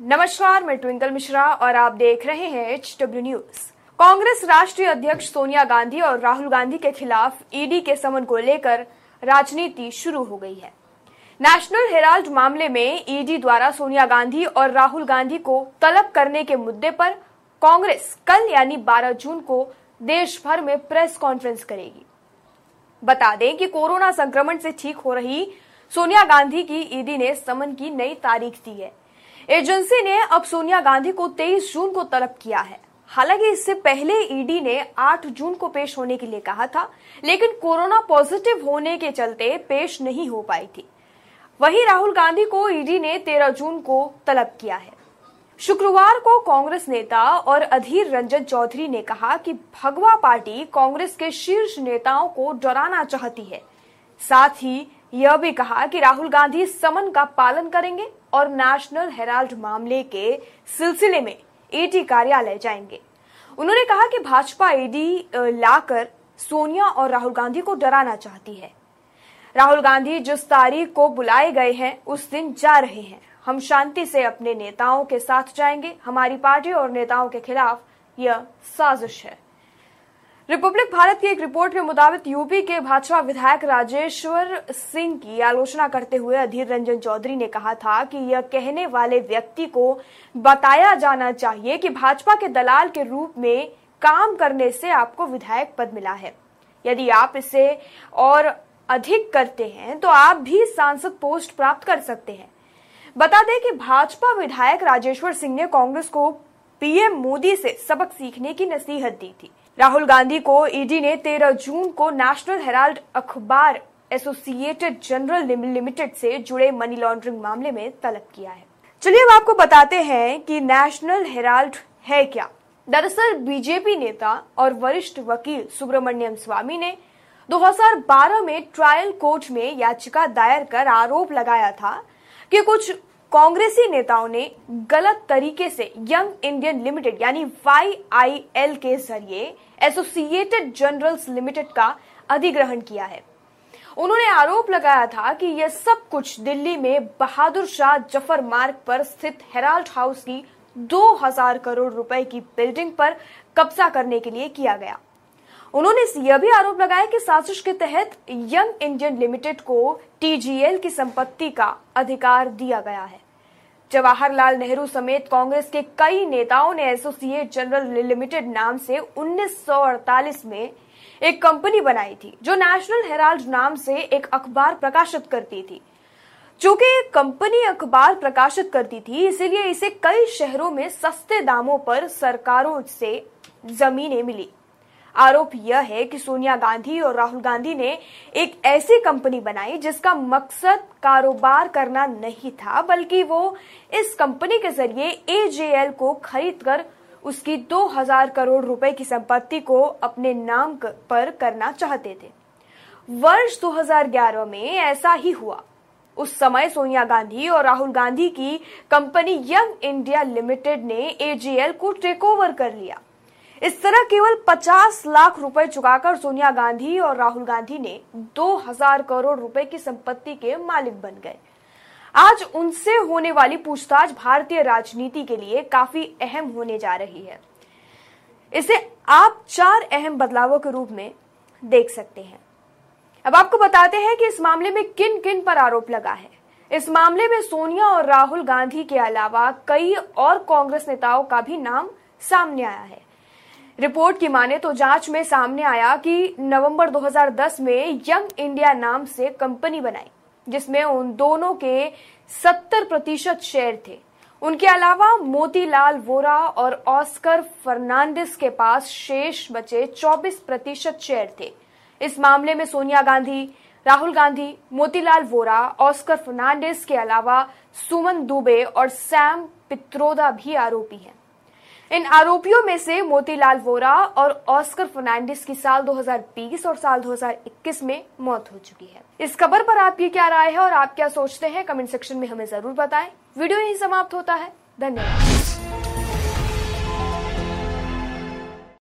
नमस्कार, मैं ट्विंकल मिश्रा और आप देख रहे हैं एच डब्ल्यू न्यूज़ कांग्रेस राष्ट्रीय अध्यक्ष सोनिया गांधी और राहुल गांधी के खिलाफ ईडी के समन को लेकर राजनीति शुरू हो गई है। नेशनल हेराल्ड मामले में ईडी द्वारा सोनिया गांधी और राहुल गांधी को तलब करने के मुद्दे पर कांग्रेस कल यानी 12 जून को देश भर में प्रेस कॉन्फ्रेंस करेगी। बता दें कि कोरोना संक्रमण से ठीक हो रही सोनिया गांधी की ईडी ने समन की नई तारीख दी है। एजेंसी ने अब सोनिया गांधी को 23 जून को तलब किया है। हालाँकि इससे पहले ईडी ने 8 जून को पेश होने के लिए कहा था, लेकिन कोरोना पॉजिटिव होने के चलते पेश नहीं हो पाई थी। वहीं राहुल गांधी को ईडी ने 13 जून को तलब किया है। शुक्रवार को कांग्रेस नेता और अधीर रंजन चौधरी ने कहा कि भगवा पार्टी कांग्रेस के शीर्ष नेताओं को डराना चाहती है। साथ ही यह भी कहा कि राहुल गांधी समन का पालन करेंगे और नेशनल हेराल्ड मामले के सिलसिले में ईडी कार्यालय जाएँगे। उन्होंने कहा कि भाजपा ईडी लाकर सोनिया और राहुल गांधी को डराना चाहती है। राहुल गांधी जिस तारीख को बुलाए गए हैं, उस दिन जा रहे हैं। हम शांति से अपने नेताओं के साथ जाएँगे। हमारी पार्टी और नेताओं के खिलाफ यह साजिश है। रिपब्लिक भारत की एक रिपोर्ट के मुताबिक यूपी के भाजपा विधायक राजेश्वर सिंह की आलोचना करते हुए अधीर रंजन चौधरी ने कहा था कि यह कहने वाले व्यक्ति को बताया जाना चाहिए कि भाजपा के दलाल के रूप में काम करने से आपको विधायक पद मिला है। यदि आप इसे और अधिक करते हैं तो आप भी सांसद पोस्ट प्राप्त कर सकते हैं। बता दें कि भाजपा विधायक राजेश्वर सिंह ने कांग्रेस को पीएम मोदी से सबक सीखने की नसीहत दी थी। राहुल गांधी को ईडी ने 13 जून को नेशनल हेराल्ड अखबार एसोसिएटेड जनरल लिमिटेड से जुड़े मनी लॉन्ड्रिंग मामले में तलब किया है। चलिए अब आपको बताते हैं कि नेशनल हेराल्ड है क्या। दरअसल बीजेपी नेता और वरिष्ठ वकील सुब्रमण्यम स्वामी ने 2012 में ट्रायल कोर्ट में याचिका दायर कर आरोप लगाया था कि कुछ कांग्रेसी नेताओं ने गलत तरीके से यंग इंडियन लिमिटेड, यानी YIL के ज़रिए एसोसिएटेड जनरल्स लिमिटेड का अधिग्रहण किया है। उन्होंने आरोप लगाया था कि यह सब कुछ दिल्ली में बहादुर शाह ज़फ़र मार्ग पर स्थित हेराल्ड हाउस की 2000 करोड़ रुपए की बिल्डिंग पर कब्जा करने के लिए किया गया। उन्होंने यह भी आरोप लगाया कि साजिश के तहत यंग इंडियन लिमिटेड को टीजीएल की संपत्ति का अधिकार दिया गया है। जवाहरलाल नेहरू समेत कांग्रेस के कई नेताओं ने एसोसिएट जनरल लिमिटेड नाम से 1948 में एक कंपनी बनाई थी, जो नेशनल हेराल्ड नाम से एक अखबार प्रकाशित करती थी। चूँकि कंपनी अखबार प्रकाशित करती थी, इसीलिए इसे कई शहरों में सस्ते दामों पर सरकारों से जमीनें मिली। आरोप यह है कि सोनिया गांधी और राहुल गांधी ने एक ऐसी कंपनी बनाई जिसका मकसद कारोबार करना नहीं था, बल्कि वो इस कंपनी के ज़रिए एजेएल को खरीद कर उसकी 2000 करोड़ रुपए की संपत्ति को अपने नाम पर करना चाहते थे। वर्ष 2011 में ऐसा ही हुआ। उस समय सोनिया गांधी और राहुल गांधी की कंपनी यंग इंडिया लिमिटेड ने एजेएल को टेक ओवर कर लिया। इस तरह केवल 50 लाख रुपए चुकाकर सोनिया गांधी और राहुल गांधी ने 2000 करोड़ रुपए की संपत्ति के मालिक बन गए। आज उनसे होने वाली पूछताछ भारतीय राजनीति के लिए काफ़ी अहम होने जा रही है। इसे आप चार अहम बदलावों के रूप में देख सकते हैं। अब आपको बताते हैं कि इस मामले में किन किन पर आरोप लगा है। इस मामले में सोनिया और राहुल गांधी के अलावा कई और कांग्रेस नेताओं का भी नाम सामने आया है। रिपोर्ट की माने तो जाँच में सामने आया कि नवंबर 2010 में यंग इंडिया नाम से कंपनी बनाई, जिसमें उन दोनों के 70 प्रतिशत शेयर थे। उनके अलावा मोतीलाल वोरा और ऑस्कर फर्नांडिस के पास शेष बचे 24 प्रतिशत शेयर थे। इस मामले में सोनिया गांधी, राहुल गांधी, मोतीलाल वोरा, ऑस्कर फर्नांडिस के अलावा सुमन दुबे और सैम पित्रोदा भी आरोपी हैं। इन आरोपियों में से मोतीलाल वोरा और ऑस्कर फर्नांडिस की साल 2020 और साल 2021 में मौत हो चुकी है। इस खबर पर आपकी क्या राय है और आप क्या सोचते हैं, कमेंट सेक्शन में हमें ज़रूर बताएँ। वीडियो यही समाप्त होता है। धन्यवाद।